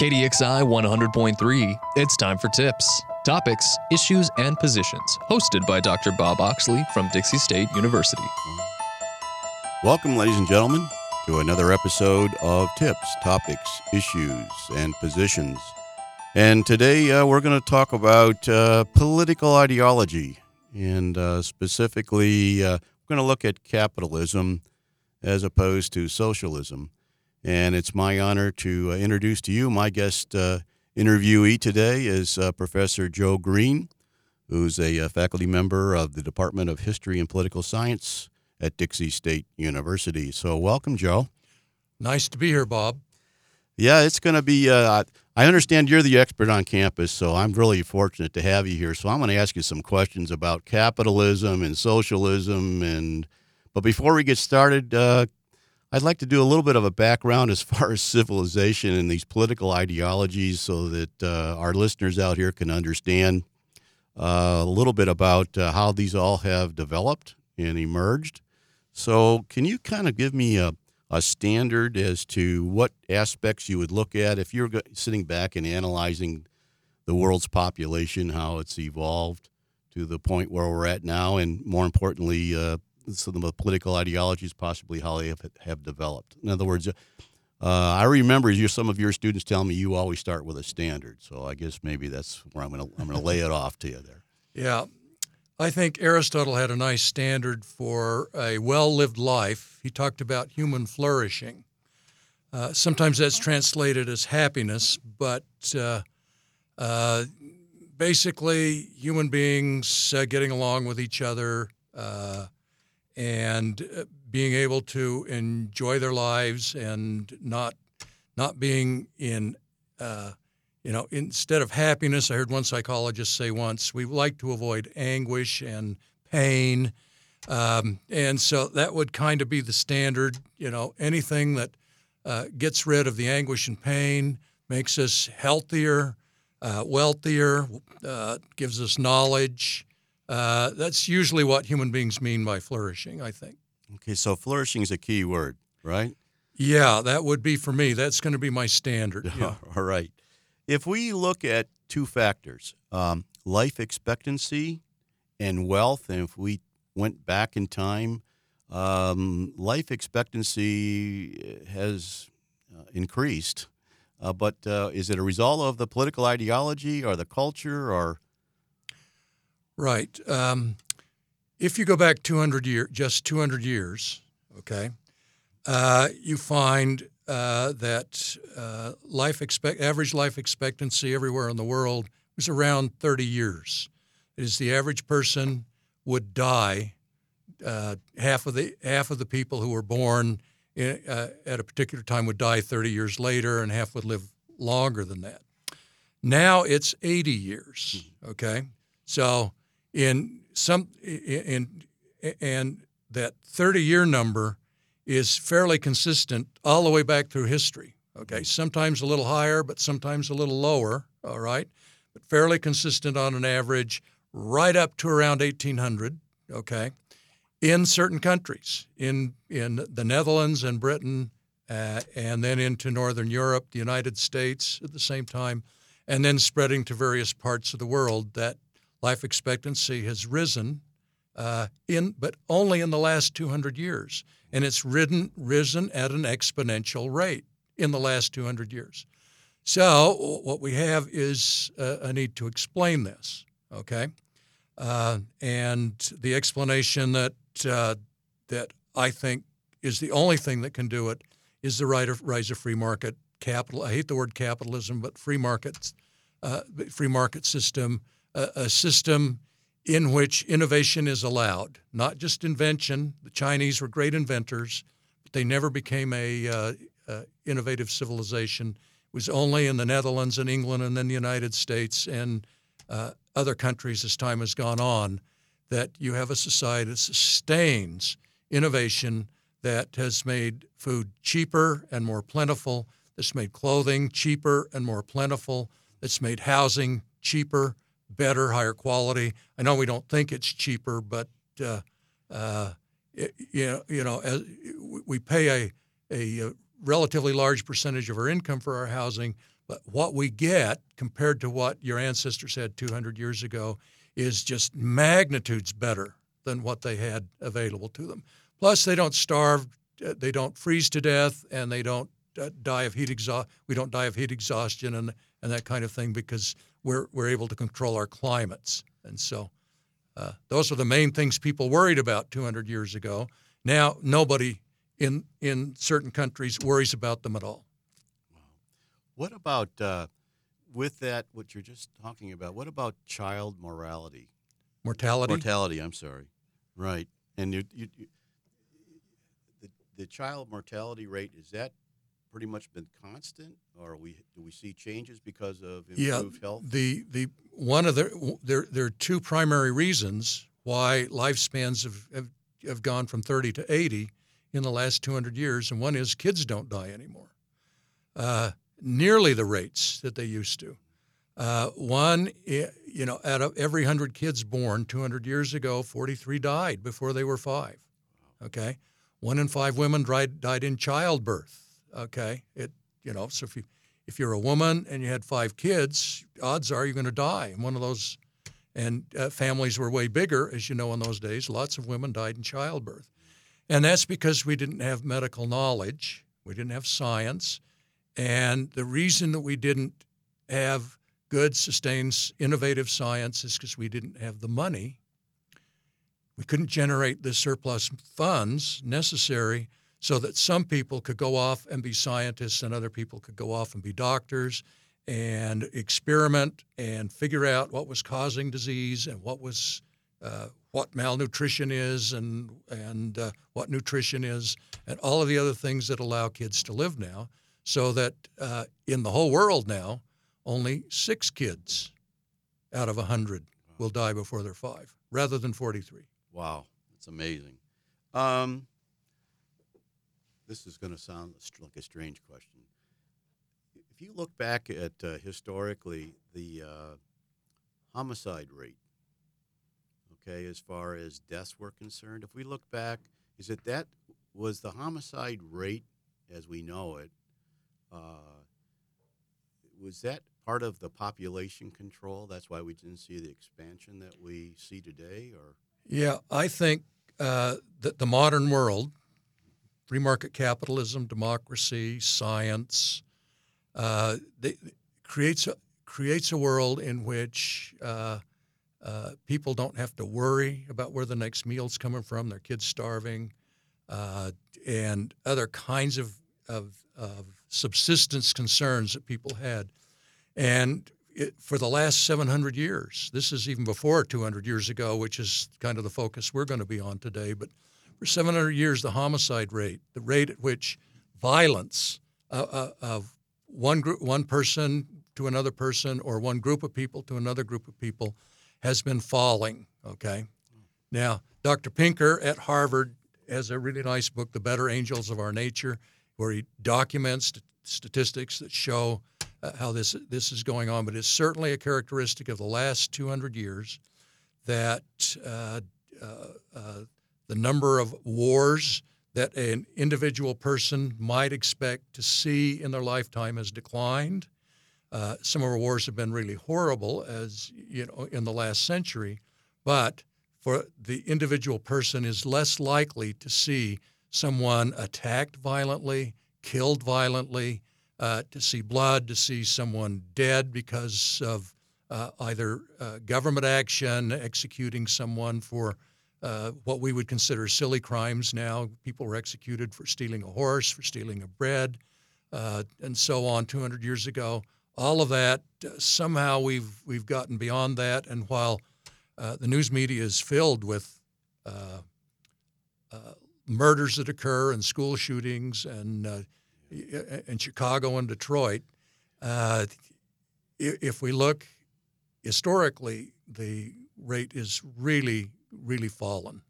KDXI 100.3, it's time for tips, topics, issues, and positions, hosted by Dr. Bob Oxley from Dixie State University. Welcome, ladies and gentlemen, to another episode of Tips, Topics, Issues, and Positions. And today uh, we're going to talk about uh, political ideology, and uh, specifically, uh, we're going to look at capitalism as opposed to socialism. And it's my honor to uh, introduce to you my guest uh, interviewee today is uh, Professor Joe Green, who's a faculty member of the Department of History and Political Science at Dixie State University. So, welcome, Joe. Nice to be here, Bob. Yeah, it's going to be. Uh, I understand you're the expert on campus, so I'm really fortunate to have you here. So I'm going to ask you some questions about capitalism and socialism. And but before we get started, uh, I'd like to do a little bit of a background as far as civilization and these political ideologies, so that uh, our listeners out here can understand uh, a little bit about uh, how these all have developed and emerged. So, can you kind of give me a a standard as to what aspects you would look at if you're sitting back and analyzing the world's population, how it's evolved to the point where we're at now, and more importantly, uh, some of the political ideologies, possibly how they have, have developed. In other words, uh, I remember you, some of your students telling me you always start with a standard. So I guess maybe that's where I'm going to I'm going to lay it off to you there. Yeah, I think Aristotle had a nice standard for a well lived life. He talked about human flourishing. Uh, sometimes that's translated as happiness, but uh, uh, basically, human beings uh, getting along with each other uh, and uh, being able to enjoy their lives and not not being in you know, instead of happiness, I heard one psychologist say once, we like to avoid anguish and pain. Um, and so that would kind of be the standard, you know, anything that uh, gets rid of the anguish and pain, makes us healthier, uh, wealthier, uh, gives us knowledge. Uh, that's usually what human beings mean by flourishing, I think. Okay, so flourishing is a key word, right? Yeah, that would be for me. That's going to be my standard. Yeah. All right. If we look at two factors, um, life expectancy and wealth, and if we went back in time, um, life expectancy has uh, increased. Uh, but uh, is it a result of the political ideology or the culture or? Right. Um, if you go back 200 years, just 200 years, okay, uh, you find uh, that uh, life expect average life expectancy everywhere in the world was around 30 years. It is the average person would die. Uh, half of the half of the people who were born in, uh, at a particular time would die 30 years later, and half would live longer than that. Now it's 80 years. Okay, so in some in and that 30 year number is fairly consistent all the way back through history. Okay, sometimes a little higher, but sometimes a little lower. All right, but fairly consistent on an average, right up to around 1800. Okay, in certain countries, in in the Netherlands and Britain, uh, and then into Northern Europe, the United States at the same time, and then spreading to various parts of the world. That life expectancy has risen uh, in, but only in the last 200 years and it's ridden, risen at an exponential rate in the last 200 years. So, what we have is uh, a need to explain this, okay? Uh, and the explanation that, uh, that I think is the only thing that can do it is the right of, rise of free market capital. I hate the word capitalism, but free markets, uh, free market system, a system in which innovation is allowed, not just invention. The Chinese were great inventors, but they never became a uh, uh, innovative civilization. It was only in the Netherlands and England and then the United States and uh, other countries as time has gone on that you have a society that sustains innovation that has made food cheaper and more plentiful, that's made clothing cheaper and more plentiful, that's made housing cheaper better, higher quality. I know we don't think it's cheaper, but uh, uh, it, you know, you know, as, we pay a, a relatively large percentage of our income for our housing, But what we get compared to what your ancestors had 200 years ago is just magnitudes better than what they had available to them. Plus, they don't starve, uh, they don't freeze to death, and they don't uh, die of heat exhaust. We don't die of heat exhaustion and and that kind of thing because we're we're able to control our climates. And so, uh, those are the main things people worried about 200 years ago. Now, nobody in in certain countries worries about them at all. What about uh, with that? What you're just talking about? What about child morality? Mortality. Mortality. I'm sorry. Right. And you, you, you the, the child mortality rate is that pretty much been constant, or we do we see changes because of improved yeah, health? The the one of the there there are two primary reasons why lifespans have, have have gone from 30 to 80 in the last 200 years, and one is kids don't die anymore, uh, nearly the rates that they used to. Uh, one, you know, out of every 100 kids born 200 years ago, 43 died before they were five. Okay? One in five women died, died in childbirth. Okay? It, you know, so if, you, if you're a woman and you had five kids, odds are you're going to die. And one of those, and uh, families were way bigger, as you know, in those days. Lots of women died in childbirth. And that's because we didn't have medical knowledge, we didn't have science. And the reason that we didn't have good, sustained, innovative science is because we didn't have the money. We couldn't generate the surplus funds necessary so that some people could go off and be scientists and other people could go off and be doctors and experiment and figure out what was causing disease and what was uh, what malnutrition is and and uh, what nutrition is and all of the other things that allow kids to live now so that uh, in the whole world now only six kids out of a 100 will die before they're five, rather than 43. Wow, that's amazing. Um, this is going to sound like a strange question. If you look back at uh, historically the uh, homicide rate, okay, as far as deaths were concerned, if we look back, is it that was the homicide rate as we know it? Uh, was that part of the population control? That's why we didn't see the expansion that we see today, or yeah, I think uh, that the modern world, free market capitalism, democracy, science, uh, they, creates a, creates a world in which uh, uh people don't have to worry about where the next meal's coming from, their kids starving, uh, and other kinds of, of, of subsistence concerns that people had. And it, for the last 700 years, this is even before 200 years ago, which is kind of the focus we're going to be on today, but for 700 years, the homicide rate, the rate at which violence uh, uh, of one group, one person to another person, or one group of people to another group of people, has been falling. Okay, now Dr. Pinker at Harvard has a really nice book, The Better Angels of Our Nature, where he documents statistics that show uh, how this this is going on, but it's certainly a characteristic of the last 200 years that uh, uh, uh, the number of wars that an individual person might expect to see in their lifetime has declined. Uh, some of our wars have been really horrible, as you know, in the last century, but for the individual person is less likely to see someone attacked violently, killed violently, uh, to see blood, to see someone dead because of uh, either uh, government action, executing someone for uh, what we would consider silly crimes now. People were executed for stealing a horse, for stealing a bread, uh, and so on 200 years ago. All of that, uh, somehow we've, we've gotten beyond that. And while the news media is filled with murders that occur and school shootings and in Chicago and Detroit, uh, if we look historically, the rate is really, really fallen.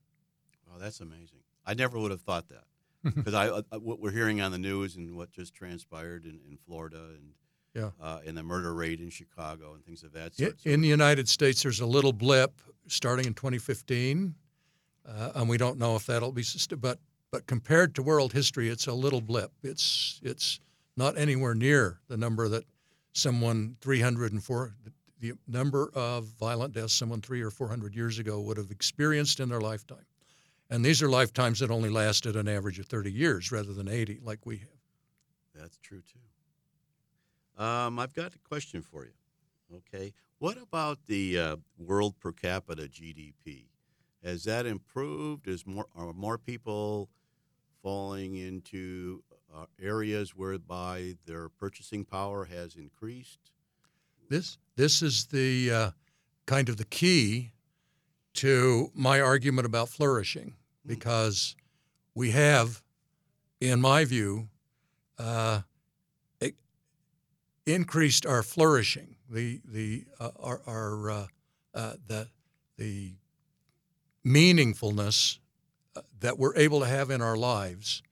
Oh, that's amazing. I never would have thought that because I, uh, what we're hearing on the news and what just transpired in, in Florida and yeah. Uh, and the murder rate in Chicago and things of that sort. In, in the United States, there's a little blip starting in 2015, uh, and we don't know if that'll be sustained. But but compared to world history, it's a little blip. It's it's not anywhere near the number that someone 300 and 4 the number of violent deaths someone three or 400 years ago would have experienced in their lifetime. And these are lifetimes that only lasted an average of 30 years rather than 80, like we have. That's true too. Um, I've got a question for you. Okay, what about the uh, world per capita GDP? Has that improved? Is more are more people falling into uh, areas whereby their purchasing power has increased? This this is the uh, kind of the key to my argument about flourishing, because we have, in my view, uh, increased our flourishing, the the uh, our, our uh, uh, the the meaningfulness uh, that we're able to have in our lives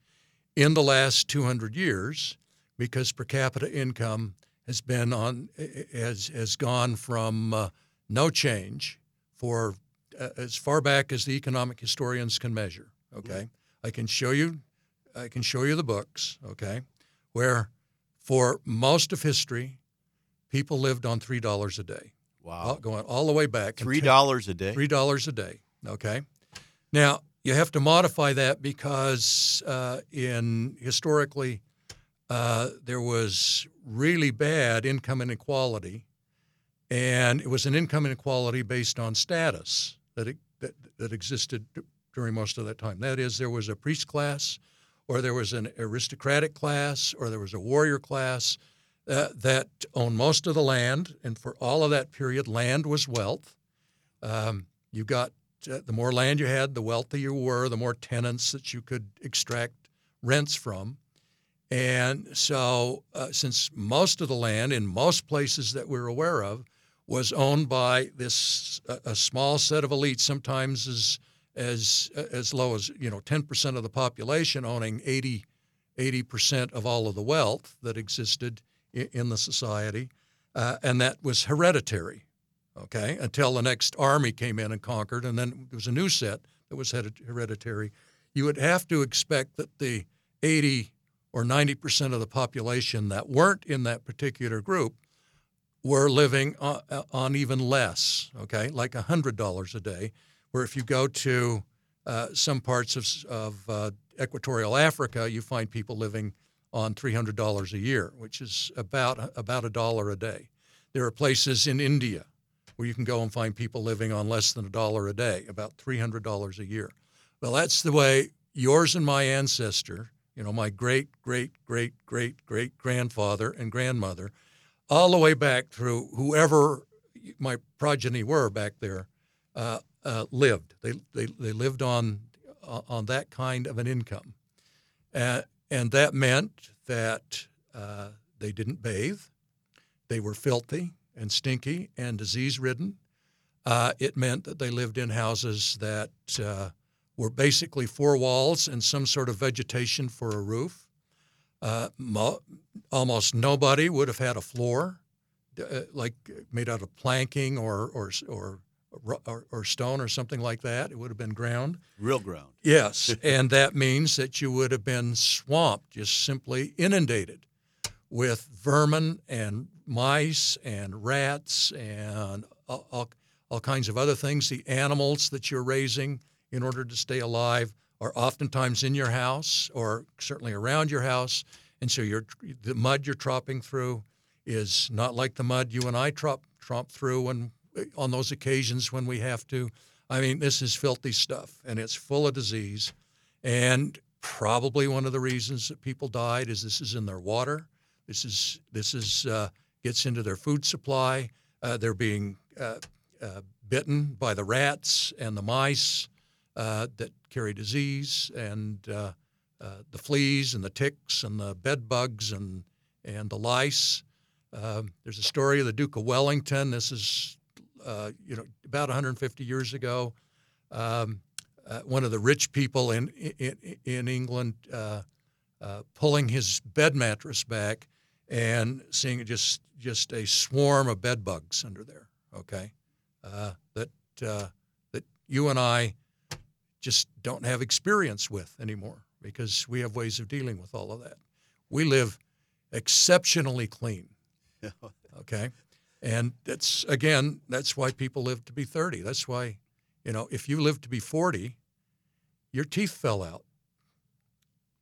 in the last 200 years, because per capita income has been on has has gone from uh, no change for uh, as far back as the economic historians can measure. Okay, I can show you, I can show you the books. Okay, where for most of history, people lived on three dollars a day. Wow, going all the way back. Three dollars a day. Three dollars a day. Okay, now you have to modify that because uh, in historically uh, there was really bad income inequality, and it was an income inequality based on status that, it, that, that existed during most of that time. That is, there was a priest class, or there was an aristocratic class, or there was a warrior class uh, that owned most of the land, and for all of that period, land was wealth. Um, you got uh, the more land you had, the wealthier you were, the more tenants that you could extract rents from. And so, uh, since most of the land in most places that we're aware of was owned by this a, a small set of elites, sometimes as as as low as you know 10% of the population owning 80 percent of all of the wealth that existed in, in the society, uh, and that was hereditary. Okay, until the next army came in and conquered, and then there was a new set that was hereditary. You would have to expect that the 80 or 90% of the population that weren't in that particular group were living on, on even less, okay, like $100 a day. Where if you go to uh, some parts of, of uh, equatorial Africa, you find people living on $300 a year, which is about, about a dollar a day. There are places in India where you can go and find people living on less than a dollar a day, about $300 a year. Well, that's the way yours and my ancestor, you know, my great, great, great, great, great grandfather and grandmother, all the way back through whoever my progeny were back there, uh, uh, lived. They, they, they lived on, uh, on that kind of an income. And that meant that uh, they didn't bathe, they were filthy and stinky and disease ridden. Uh, it meant that they lived in houses that uh, were basically four walls and some sort of vegetation for a roof. Uh, mo- almost nobody would have had a floor, uh, like made out of planking or or or, or or stone or something like that. It would have been ground. Real ground. Yes, and that means that you would have been swamped, just simply inundated with vermin and mice and rats and all, all, all kinds of other things. The animals that you're raising in order to stay alive are oftentimes in your house or certainly around your house. And so the mud you're tropping through is not like the mud you and I tromp, tromp through when, on those occasions when we have to. I mean, this is filthy stuff and it's full of disease. And probably one of the reasons that people died is this is in their water. This is this is uh, gets into their food supply. Uh, they're being uh, uh bitten by the rats and the mice uh, that carry disease, and uh, the fleas and the ticks and the bed bugs and and the lice. Um, there's a story of the Duke of Wellington. This is you know about 150 years ago. Um, one of the rich people in in, in England pulling his bed mattress back and seeing just just a swarm of bed bugs under there. Okay, uh, that uh, that you and I just don't have experience with anymore because we have ways of dealing with all of that. We live exceptionally clean. Okay, and that's again that's why people live to be 30. That's why, you know, if you live to be 40, your teeth fell out.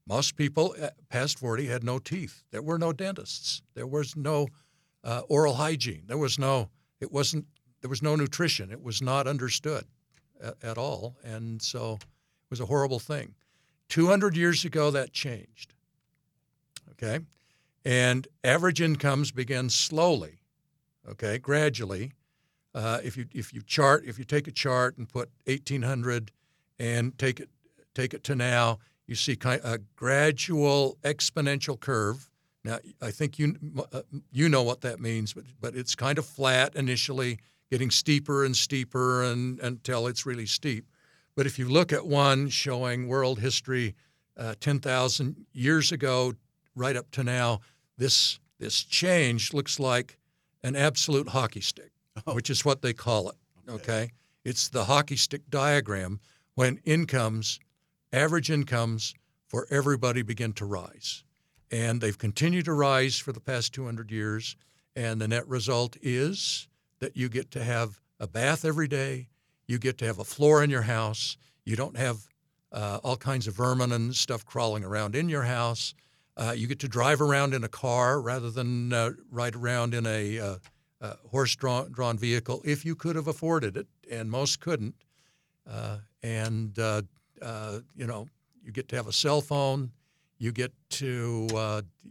Most people uh, past 40 had no teeth. There were no dentists. There was no uh, oral hygiene. There was no. It wasn't. There was no nutrition. It was not understood at, at all, and so it was a horrible thing. 200 years ago, that changed. Okay, and average incomes began slowly. Okay, gradually. Uh, if you if you chart if you take a chart and put 1800 and take it take it to now, you see kind a gradual exponential curve. Now, I think you uh, you know what that means, but but it's kind of flat initially, getting steeper and steeper and, until it's really steep. But if you look at one showing world history uh, 10,000 years ago, right up to now, this this change looks like an absolute hockey stick, oh. which is what they call it. Okay. okay, it's the hockey stick diagram when incomes, average incomes for everybody begin to rise. And they've continued to rise for the past 200 years. And the net result is that you get to have a bath every day, you get to have a floor in your house, you don't have uh, all kinds of vermin and stuff crawling around in your house. Uh, you get to drive around in a car rather than uh, ride around in a uh, uh, horse-drawn drawn vehicle if you could have afforded it, and most couldn't. Uh, and you know, you get to have a cell phone. You get to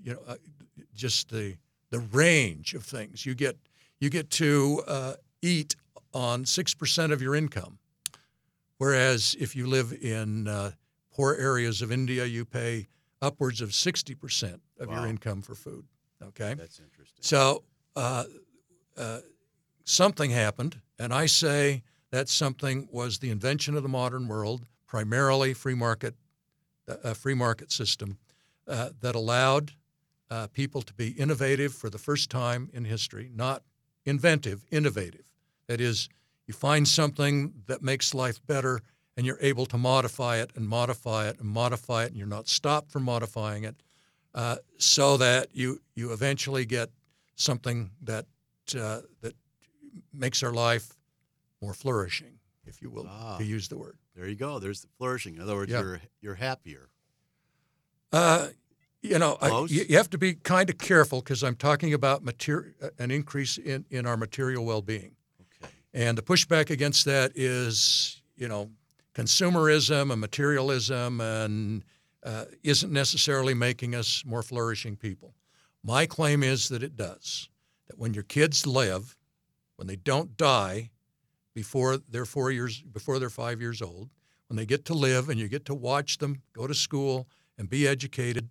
you know just the the range of things. You get you get to eat on six percent of your income. Whereas if you live in uh, poor areas of India, you pay upwards of 60% of wow. your income for food. Okay? That's interesting. So uh, uh, something happened, and I say that something was the invention of the modern world, primarily free market, a free market system uh, that allowed uh, people to be innovative for the first time in history, not inventive, innovative. That is, you find something that makes life better and you're able to modify it and modify it and modify it and you're not stopped from modifying it uh, so that you you eventually get something that uh, that makes our life more flourishing if you will ah, to use the word. There you go. There's the flourishing. In other words you're you're happier. Uh, you know, I, you, you, have to be kind of careful because I'm talking about material, an increase in, in our material well-being. And the pushback against that is, you know, consumerism and materialism and uh, isn't necessarily making us more flourishing people. My claim is that it does. That when your kids live, when they don't die before they're four years, before they're five years old, when they get to live and you get to watch them go to school and be educated,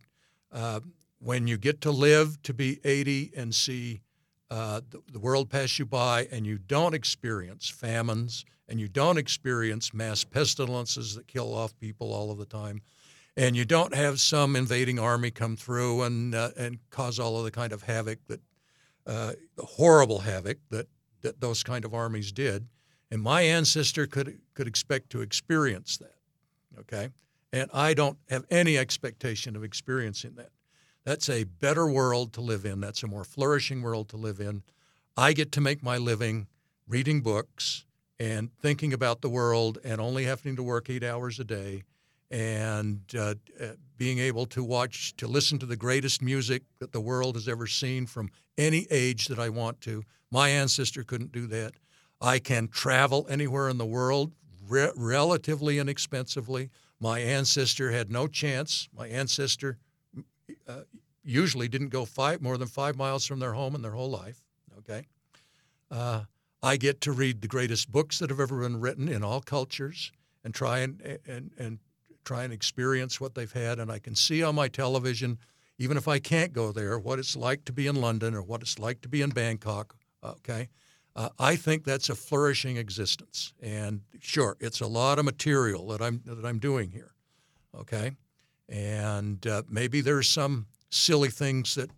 uh, when you get to live to be 80 and see uh, the, the, world pass you by and you don't experience famines and you don't experience mass pestilences that kill off people all of the time and you don't have some invading army come through and uh, and cause all of the kind of havoc that uh, horrible havoc that that those kind of armies did and my ancestor could could expect to experience that okay and I don't have any expectation of experiencing that that's a better world to live in. That's a more flourishing world to live in. I get to make my living reading books and thinking about the world and only having to work eight hours a day and uh, uh, being able to watch, to listen to the greatest music that the world has ever seen from any age that I want to. My ancestor couldn't do that. I can travel anywhere in the world re- relatively inexpensively. My ancestor had no chance. My ancestor uh, usually didn't go five more than five miles from their home in their whole life. Okay, uh, I get to read the greatest books that have ever been written in all cultures and try and and and try and experience what they've had, and I can see on my television, even if I can't go there, what it's like to be in London or what it's like to be in Bangkok. Okay. Uh, I think that's a flourishing existence, and sure, it's a lot of material that I'm that I'm doing here, okay, and uh, maybe there's some silly things that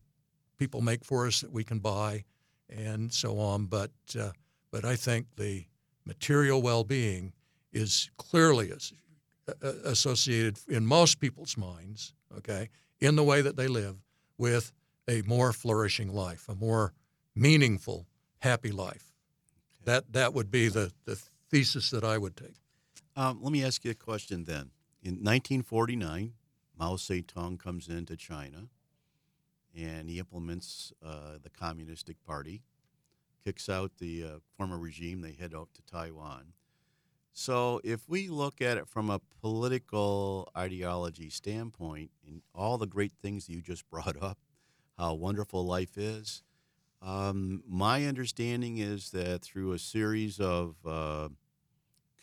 people make for us that we can buy and so on. But, uh, but I think the material well being is clearly uh, associated in most people's minds, okay, in the way that they live with a more flourishing life, a more meaningful, happy life. That that would be the, the thesis that I would take. Um, let me ask you a question then. In 1949, Mao Zedong comes into China and he implements uh, the Communistic Party, kicks out the uh, former regime, they head out to Taiwan. So, if we look at it from a political ideology standpoint, and all the great things you just brought up, how wonderful life is, um, my understanding is that through a series of uh,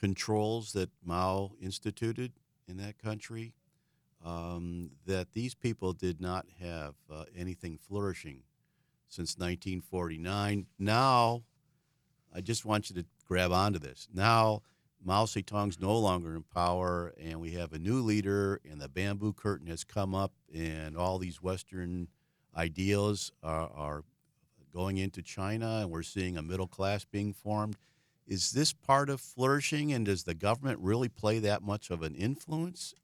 controls that Mao instituted in that country, um, that these people did not have uh, anything flourishing since 1949. Now, I just want you to grab onto this. Now, Mao Zedong's no longer in power, and we have a new leader, and the bamboo curtain has come up, and all these Western ideals are, are going into China, and we're seeing a middle class being formed. Is this part of flourishing, and does the government really play that much of an influence,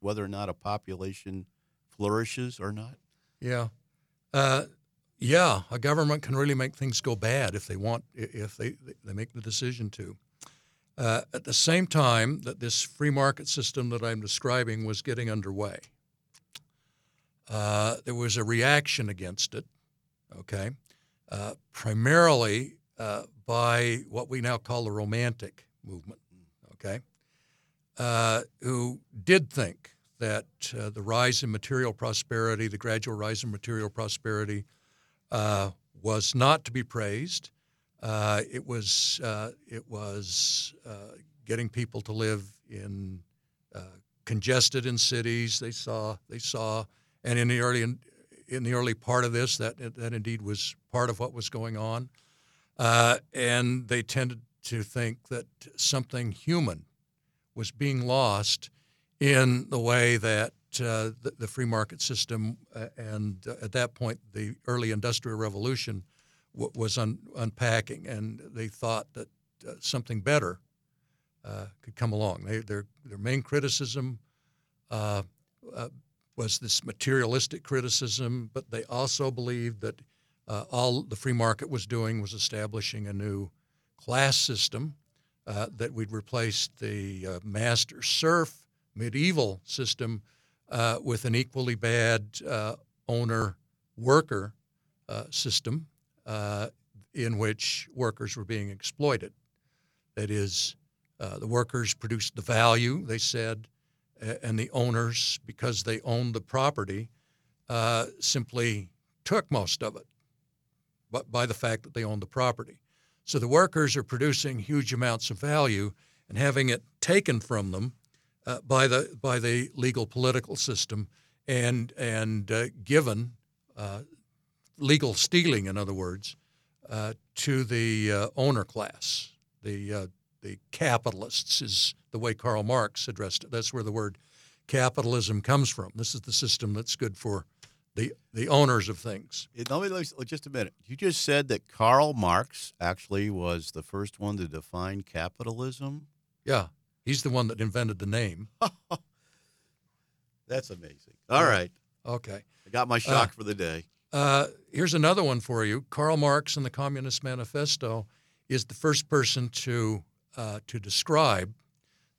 whether, or not a population flourishes or not? Yeah. Uh, yeah, a government can really make things go bad if they want, if they, they make the decision to. Uh, at the same time that this free market system that I'm describing was getting underway, uh, there was a reaction against it, okay, uh, primarily uh, by what we now call the Romantic movement, okay, uh, who did think that uh, the rise in material prosperity, the gradual rise in material prosperity, uh, was not to be praised. Uh, it was it was getting people to live in congested in cities. They saw they saw, and in the early in the early part of this, that that indeed was part of what was going on. Uh, and they tended to think that something human was being lost in the way that uh, the, the, free market system uh, and uh, at that point the early industrial revolution w- was un- unpacking, and they thought that uh, something better uh, could come along. They, their their main criticism was this materialistic criticism, but they also believed that uh, all the free market was doing was establishing a new class system uh, that we'd replace the uh, master serf medieval system uh, with an equally bad uh, owner worker uh, system in which workers were being exploited. That is, the workers produced the value, they said, and the owners, because they owned the property, simply took most of it but by the fact that they own the property. So the workers are producing huge amounts of value and having it taken from them uh, by the by the legal political system and and uh, given uh, legal stealing, in other words, uh, to the uh, owner class. The uh, the capitalists is the way Karl Marx addressed it. That's where the word capitalism comes from. This is the system that's good for the the owners of things. Let me just a minute. You just said that Karl Marx actually was the first one to define capitalism. Yeah, he's the one that invented the name. That's amazing. All right. Okay. I got my shock uh, for the day. Uh, here's another one for you. Karl Marx in the Communist Manifesto is the first person to uh, to describe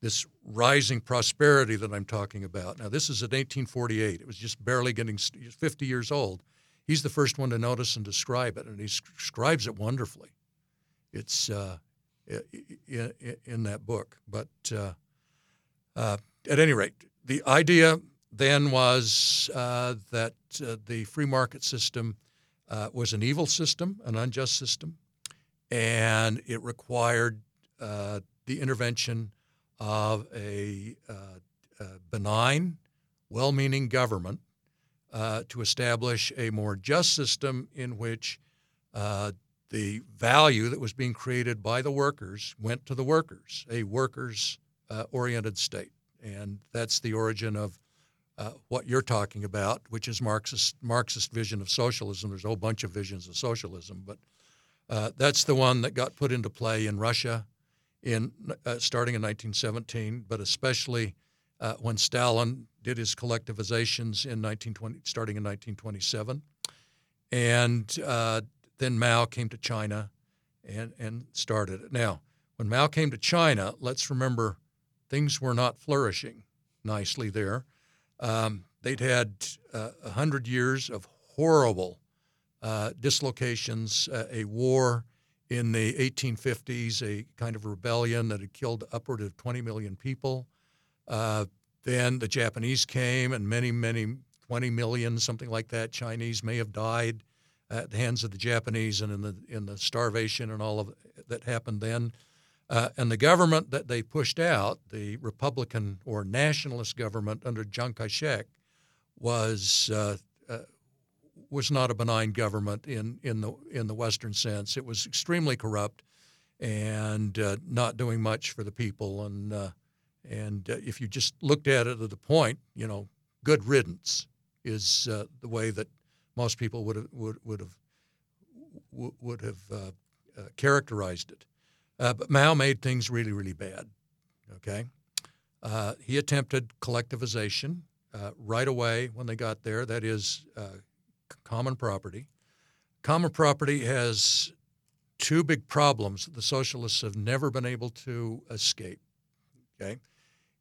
this rising prosperity that I'm talking about. Now, this is in 1848. It was just barely getting 50 years old. He's the first one to notice and describe it, and he describes it wonderfully. It's uh, in, in, that book. But uh, uh, at any rate, the idea then was uh, that uh, the free market system uh, was an evil system, an unjust system, and it required the intervention of a, uh, a benign, well meaning government uh, to establish a more just system in which uh, the value that was being created by the workers went to the workers, a workers uh, oriented state. And that's the origin of uh, what you're talking about, which is Marxist, Marxist vision of socialism. There's a whole bunch of visions of socialism, but uh, that's the one that got put into play in Russia in uh, starting in 1917, but especially uh, when Stalin did his collectivizations in 1920, starting in 1927, and uh, then Mao came to China and, and started it. Now, when Mao came to China, let's remember things were not flourishing nicely there. Um, they'd had uh, a hundred years of horrible uh, dislocations, uh, a war in the 1850s, a kind of rebellion that had killed upward of 20 million people. Uh, then the Japanese came, and many, many, 20 million, something like that, Chinese may have died at the hands of the Japanese and in the in the starvation and all of that happened then. Uh, and the government that they pushed out, the Republican or nationalist government under Chiang Kai-shek, was uh, was not a benign government in in the in the Western sense. It was extremely corrupt and uh, not doing much for the people. And uh, and uh, if you just looked at it at the point, you know, good riddance is the way that most people would have would, would have would have characterized it. Uh, but Mao made things really, really bad. Okay, uh, he attempted collectivization uh, right away when they got there. That is uh, common property. Common property has two big problems that the socialists have never been able to escape. Okay,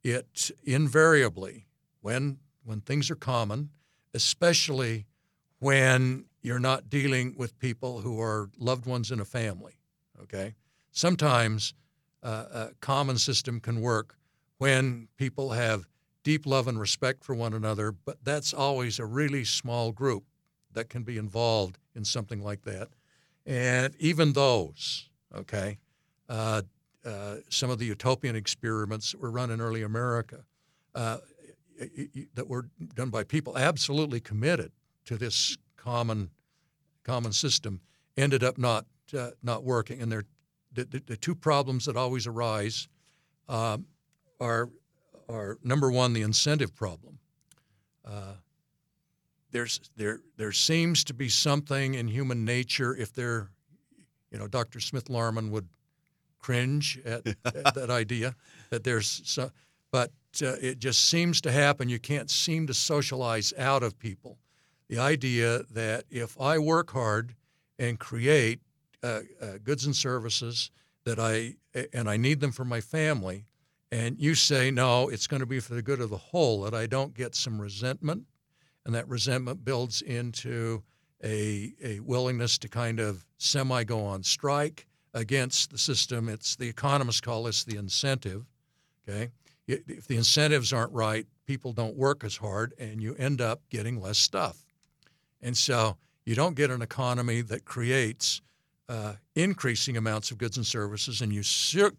it invariably when when things are common, especially when you're not dealing with people who are loved ones in a family. Okay sometimes uh, a common system can work when people have deep love and respect for one another, but that's always a really small group that can be involved in something like that. And even those, okay, uh, uh, some of the utopian experiments that were run in early America uh, that were done by people absolutely committed to this common common system ended up not uh, not working, and they're the, the, the two problems that always arise uh, are, are number one, the incentive problem. There's, there, there seems to be something in human nature, if there, you know, Dr. Smith Larman would cringe at, at that idea that there's some, but uh, it just seems to happen. You can't seem to socialize out of people. The idea that if I work hard and create uh, uh, goods and services that I and I need them for my family, and you say no, it's going to be for the good of the whole. That I don't get some resentment, and that resentment builds into a a willingness to kind of semi go on strike against the system. It's the economists call this the incentive. Okay, if the incentives aren't right, people don't work as hard, and you end up getting less stuff. And so you don't get an economy that creates uh, increasing amounts of goods and services, and you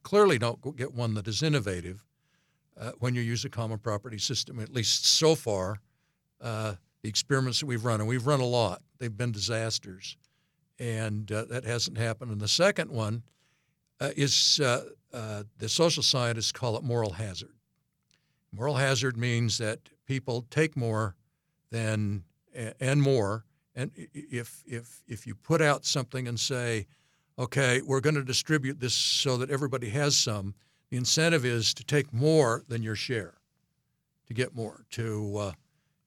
clearly don't get one that is innovative uh, when you use a common property system. At least so far, uh, the experiments that we've run, and we've run a lot, they've been disasters, and uh, that hasn't happened. And the second one uh, is uh, the social scientists call it moral hazard. Moral hazard means that people take more than and more and if, if, if you put out something and say, okay, we're going to distribute this so that everybody has some, the incentive is to take more than your share, to get more, to, uh,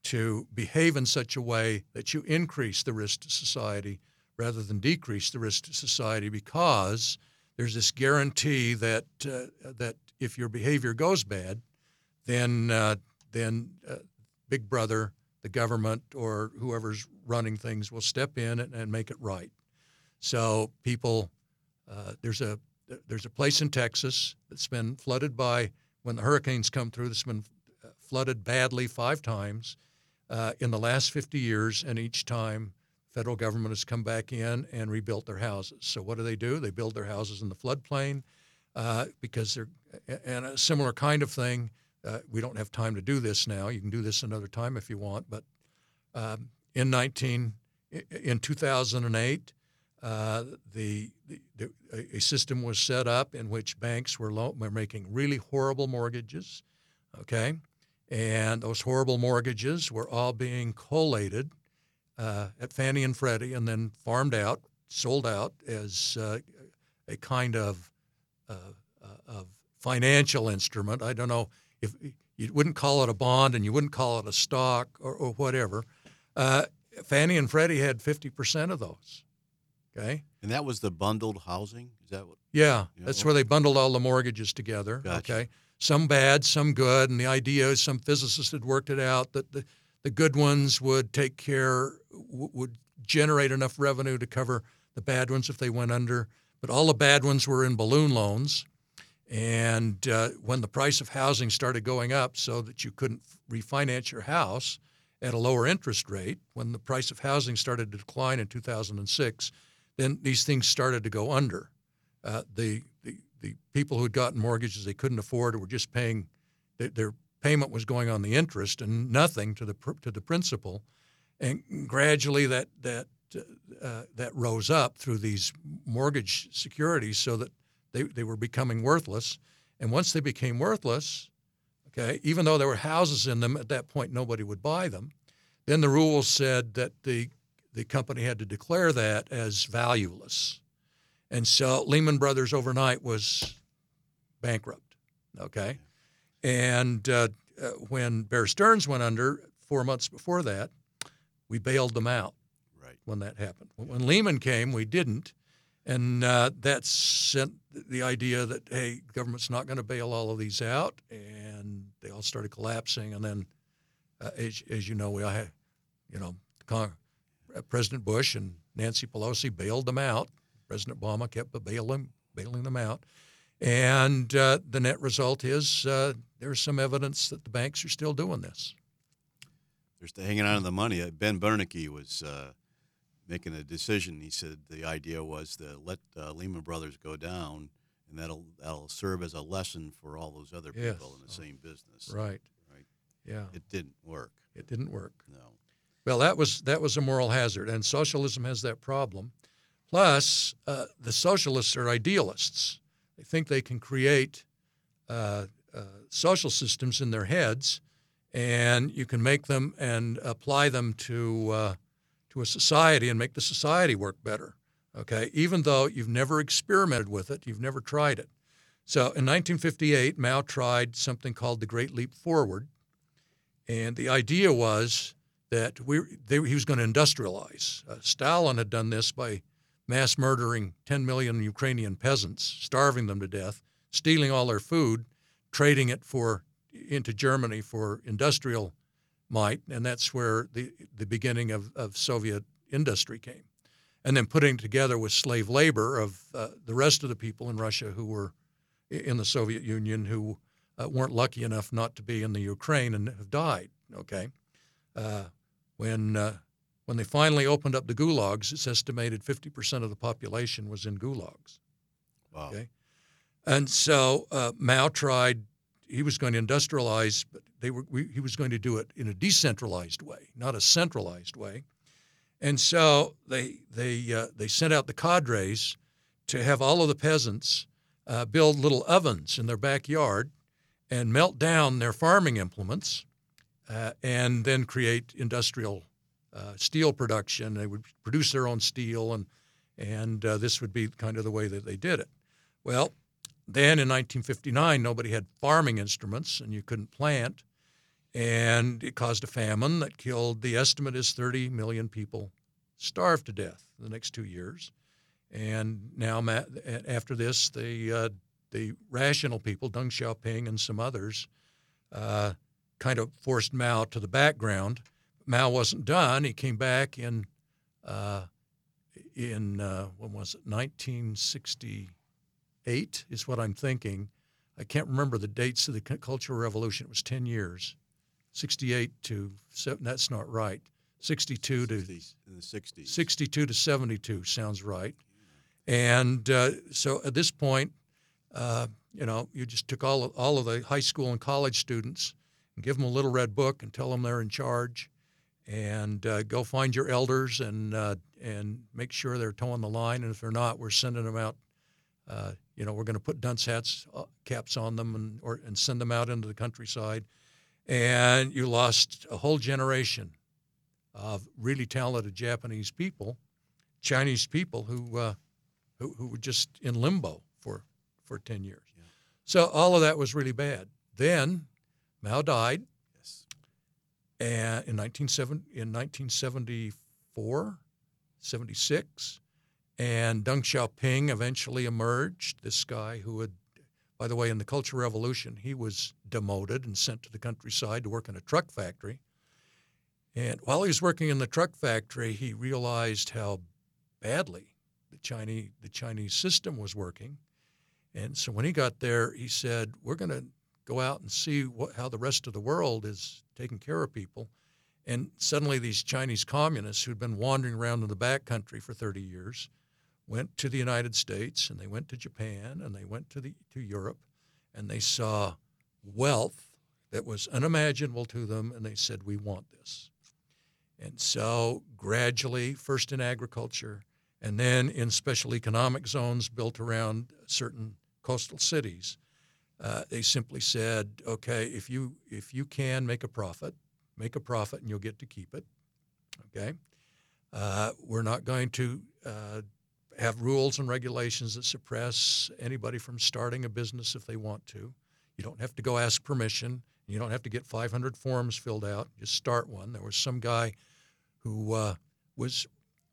to behave in such a way that you increase the risk to society rather than decrease the risk to society because there's this guarantee that, uh, that if your behavior goes bad, then, uh, then uh, Big Brother the government or whoever's running things will step in and, and make it right. So people, uh, there's a there's a place in Texas that's been flooded by when the hurricanes come through. That's been uh, flooded badly five times uh, in the last 50 years, and each time federal government has come back in and rebuilt their houses. So what do they do? They build their houses in the floodplain uh, because they're and a similar kind of thing uh, we don't have time to do this now. You can do this another time if you want. But um, in 19, in 2008, uh, the, the, a system was set up in which banks were, lo- were making really horrible mortgages, okay, and those horrible mortgages were all being collated uh, at Fannie and Freddie and then farmed out, sold out as uh, a kind of uh, uh, of financial instrument. I don't know if you wouldn't call it a bond and you wouldn't call it a stock or, or whatever. Uh, Fannie and Freddie had 50% of those. Okay. And that was the bundled housing. Is that what? Yeah, Yeah, that's okay. where they bundled all the mortgages together. Gotcha. Okay, some bad, some good, and the idea is some physicists had worked it out that the, the good ones would take care, w- would generate enough revenue to cover the bad ones if they went under. But all the bad ones were in balloon loans, and uh, when the price of housing started going up, so that you couldn't refinance your house at a lower interest rate, when the price of housing started to decline in 2006, then these things started to go under uh, the, the the people who had gotten mortgages they couldn't afford or were just paying their, payment was going on the interest and nothing to the to the principal, and gradually that that uh, that rose up through these mortgage securities so that they, they were becoming worthless, and once they became worthless, okay, even though there were houses in them at that point, nobody would buy them. Then the rules said that the the company had to declare that as valueless. And so Lehman Brothers overnight was bankrupt. Okay. And uh, uh, when Bear Stearns went under four months before that, we bailed them out Right. when that happened. When Lehman came, we didn't. And uh, that sent the idea that, hey, government's not going to bail all of these out. And they all started collapsing. And then, uh, as, as you know, we all had, you know, Con- uh, President Bush and Nancy Pelosi bailed them out. President Obama kept bailing, bailing them out. And uh, the net result is uh, there's some evidence that the banks are still doing this. They're still hanging on to the money. Uh, Ben Bernanke was uh, making a decision. He said the idea was to let uh, Lehman Brothers go down, and that'll that'll serve as a lesson for all those other Yes. people in the same business. Right. Right. Yeah. It didn't work. It didn't work. No. Well, that was that was a moral hazard, and socialism has that problem. Plus, uh, the socialists are idealists. They think they can create uh, uh, social systems in their heads, and you can make them and apply them to uh, to a society and make the society work better. Okay, even though you've never experimented with it, you've never tried it. So, in 1958, Mao tried something called the Great Leap Forward, and the idea was that we, they, he was going to industrialize. Uh, Stalin had done this by mass murdering 10 million Ukrainian peasants, starving them to death, stealing all their food, trading it for into Germany for industrial might, and that's where the, the beginning of, of Soviet industry came. And then putting together with slave labor of uh, the rest of the people in Russia who were in the Soviet Union who uh, weren't lucky enough not to be in the Ukraine and have died. Okay, uh, when uh, when they finally opened up the gulags, it's estimated 50% of the population was in gulags. Wow. Okay. And so uh, Mao tried. He was going to industrialize, but they were. We, he was going to do it in a decentralized way, not a centralized way. And so they they uh, they sent out the cadres to have all of the peasants uh, build little ovens in their backyard and melt down their farming implements, uh, and then create industrial uh, steel production. They would produce their own steel, and and uh, this would be kind of the way that they did it. Well, then in 1959, nobody had farming instruments, and you couldn't plant, and it caused a famine that killed. The estimate is 30 million people starved to death in the next two years. And now, after this, the uh, the rational people, Deng Xiaoping and some others, uh, kind of forced Mao to the background. Mao wasn't done. He came back in uh, in uh, when was it 1968 is what I'm thinking. I can't remember the dates of the Cultural Revolution. It was 10 years, 68 to that's not right. 62 to 60s, in the 60s. 62 to 72 sounds right. And uh, so at this point, uh, you know, you just took all of, all of the high school and college students and give them a little red book and tell them they're in charge, and uh, go find your elders and uh, and make sure they're toeing the line. And if they're not, we're sending them out. Uh, you know, we're going to put dunce hats uh, caps on them and or and send them out into the countryside. And you lost a whole generation of really talented Japanese people, Chinese people who uh, who, who were just in limbo for for ten years. Yeah. So all of that was really bad. Then Mao died. In 1970, in 1974, 76, And Deng Xiaoping eventually emerged. This guy who had, by the way, in the Cultural Revolution, he was demoted and sent to the countryside to work in a truck factory. And while he was working in the truck factory, he realized how badly the Chinese the Chinese system was working. And so when he got there, he said, "We're going to go out and see what, how the rest of the world is taking care of people." And suddenly, these Chinese communists who'd been wandering around in the back country for 30 years went to the United States and they went to Japan and they went to the to Europe and they saw wealth that was unimaginable to them and they said we want this. And so gradually first in agriculture and then in special economic zones built around certain coastal cities uh, they simply said okay if you if you can make a profit make a profit and you'll get to keep it okay uh, we're not going to uh, have rules and regulations that suppress anybody from starting a business if they want to. You don't have to go ask permission. You don't have to get 500 forms filled out. Just start one. There was some guy who uh, was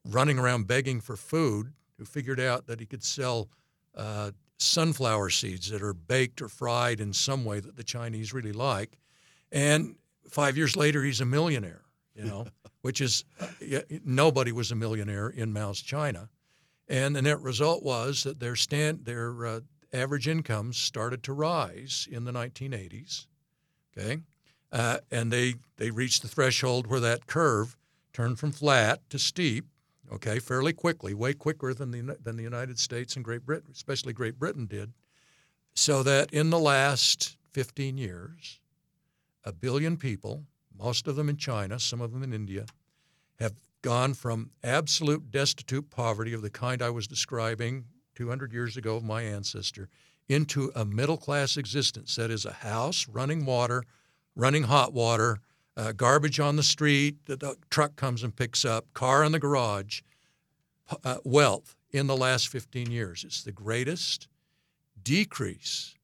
running around begging for food who figured out that he could sell uh, sunflower seeds that are baked or fried in some way that the Chinese really like. And five years later, he's a millionaire, you know, which is nobody was a millionaire in Mao's China. And the net result was that their stand, their uh, average incomes started to rise in the 1980s. Okay, uh, and they they reached the threshold where that curve turned from flat to steep. Okay, fairly quickly, way quicker than the than the United States and Great Britain, especially Great Britain did. So that in the last 15 years, a billion people, most of them in China, some of them in India, have gone from absolute destitute poverty of the kind I was describing 200 years ago of my ancestor into a middle class existence. That is, a house, running water, running hot water, uh, garbage on the street that the truck comes and picks up, car in the garage, uh, wealth in the last 15 years. It's the greatest decrease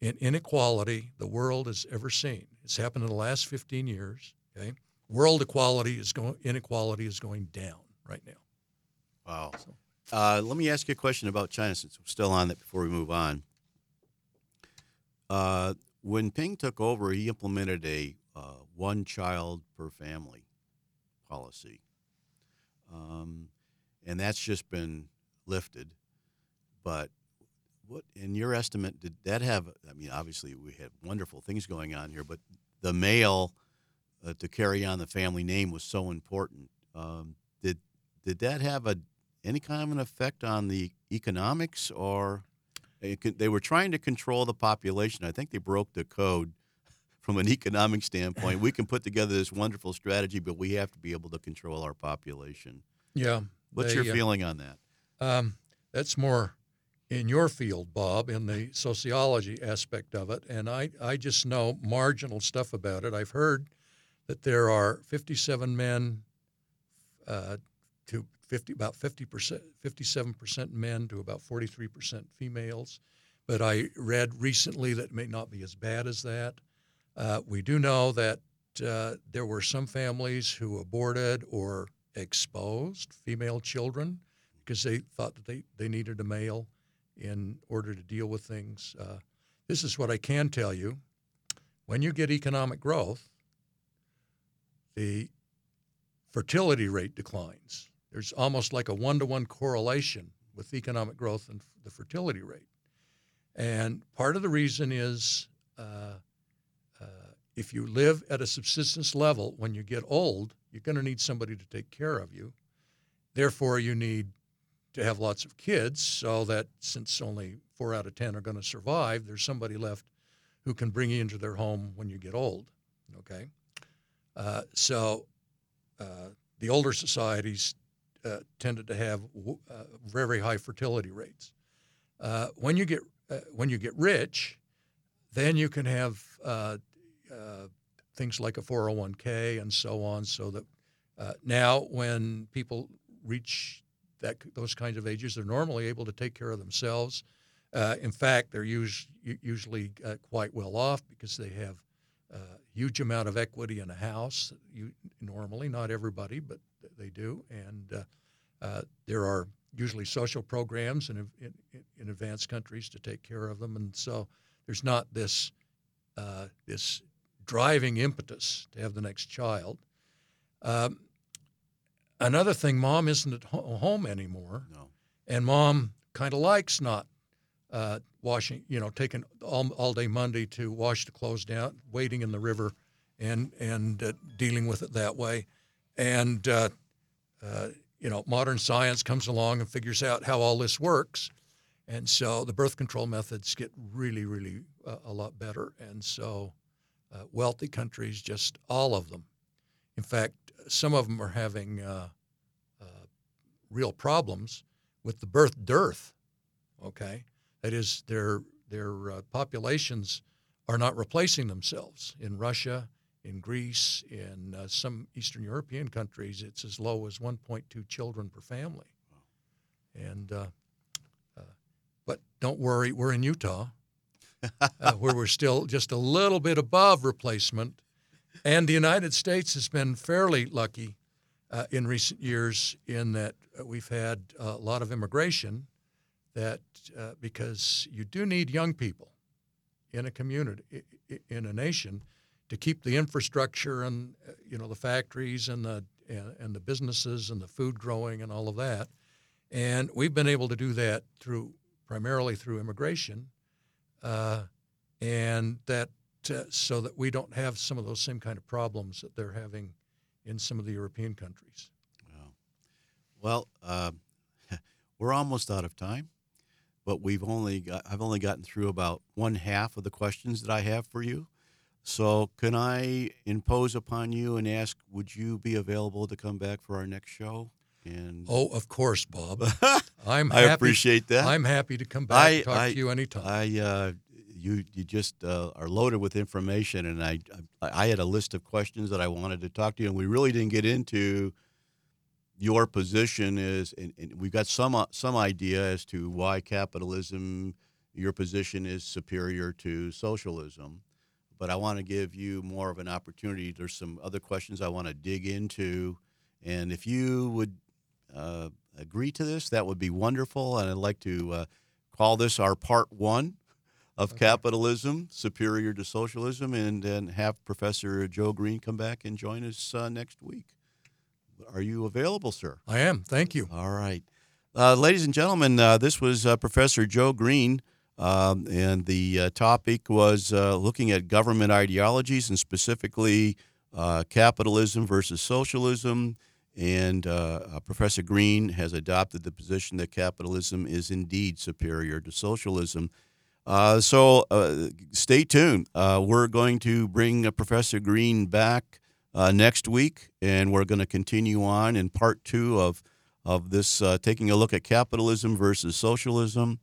in inequality the world has ever seen. It's happened in the last 15 years. Okay, world equality is going inequality is going down right now. Wow. So. Uh, let me ask you a question about China since we're still on that before we move on. Uh, when Ping took over, he implemented a uh, one child per family policy. Um, and that's just been lifted. But what, in your estimate, did that have? I mean, obviously, we had wonderful things going on here, but the male uh, to carry on the family name was so important. Um, did did that have a any kind of an effect on the economics, or they were trying to control the population? I think they broke the code from an economic standpoint. we can put together this wonderful strategy, but we have to be able to control our population. Yeah. What's they, your uh, feeling on that? Um, that's more in your field, Bob, in the sociology aspect of it. And I, I just know marginal stuff about it. I've heard that there are 57 men uh, to 50, about 50 percent, 57 percent men to about 43 percent females. But I read recently that it may not be as bad as that. Uh, we do know that uh, there were some families who aborted or exposed female children because they thought that they, they needed a male in order to deal with things. Uh, this is what I can tell you. When you get economic growth, the fertility rate declines. There's almost like a one to one correlation with economic growth and the fertility rate. And part of the reason is uh, if you live at a subsistence level, when you get old, you're going to need somebody to take care of you. Therefore, you need to have lots of kids so that since only four out of 10 are going to survive, there's somebody left who can bring you into their home when you get old. Okay? Uh, so uh, the older societies uh, tended to have w- uh, very high fertility rates. Uh, when you get uh, when you get rich, then you can have things like a 401k and so on. So that now, when people reach that those kinds of ages, they're normally able to take care of themselves. in fact, they're us- usually quite well off because they have a huge amount of equity in a house. You, normally, not everybody, but they do. And uh, uh, there are usually social programs in, in, in advanced countries to take care of them, and so there's not this uh, this driving impetus to have the next child. Um, another thing, mom isn't at ho- home anymore, No. and mom kind of likes not uh, washing, you know, taking all, all day Monday to wash the clothes down, wading in the river, and and uh, dealing with it that way, and uh, uh, you know, modern science comes along and figures out how all this works, and so the birth control methods get really, really uh, a lot better, and so uh, wealthy countries, just all of them, in fact, some of them are having uh, uh, real problems with the birth dearth. Okay, that is, their their uh, populations are not replacing themselves. In Russia, in Greece, in uh, some Eastern European countries, it's as low as 1.2 children per family. And uh, uh, but don't worry, we're in Utah, uh, where we're still just a little bit above replacement, and the United States has been fairly lucky uh, in recent years in that uh, we've had a lot of immigration. That uh, because you do need young people in a community, in a nation, to keep the infrastructure and uh, you know the factories and the and, and the businesses and the food growing and all of that. And we've been able to do that through primarily through immigration, uh, and that uh, so that we don't have some of those same kind of problems that they're having in some of the European countries. Well, uh, we're almost out of time, but we've only got, I've only gotten through about one half of the questions that I have for you. So, can I impose upon you and ask, would you be available to come back for our next show? And Oh, of course, Bob. I'm I happy, appreciate that. I'm happy to come back I- and talk I- to you anytime. I uh, you you just uh, are loaded with information, and I, I I had a list of questions that I wanted to talk to you, and we really didn't get into your position is, and, and we've got some uh, some idea as to why capitalism, your position is superior to socialism, but I want to give you more of an opportunity. There's some other questions I want to dig into, and if you would uh, agree to this, that would be wonderful. And I'd like to uh, call this our part one of Okay. capitalism superior to socialism, and then have Professor Joe Green come back and join us uh, next week. Are you available, sir? I am. Thank you. All right. Uh, ladies and gentlemen, uh, this was uh, Professor Joe Green, um, and the uh, topic was uh, looking at government ideologies and specifically uh, capitalism versus socialism. And uh, uh, Professor Green has adopted the position that capitalism is indeed superior to socialism. Uh, so uh, stay tuned. Uh, we're going to bring uh, Professor Green back next week, and we're going to continue on in part two of of this, taking a look at capitalism versus socialism.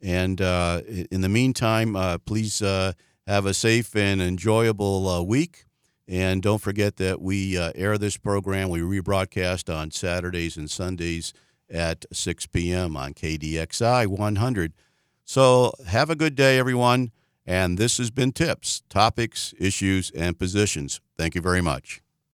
And in the meantime, please have a safe and enjoyable week. And don't forget that we uh, air this program, we rebroadcast on Saturdays and Sundays at 6 p.m. on KDXI 100. So have a good day, everyone. And this has been Tips, Topics, Issues, and Positions. Thank you very much.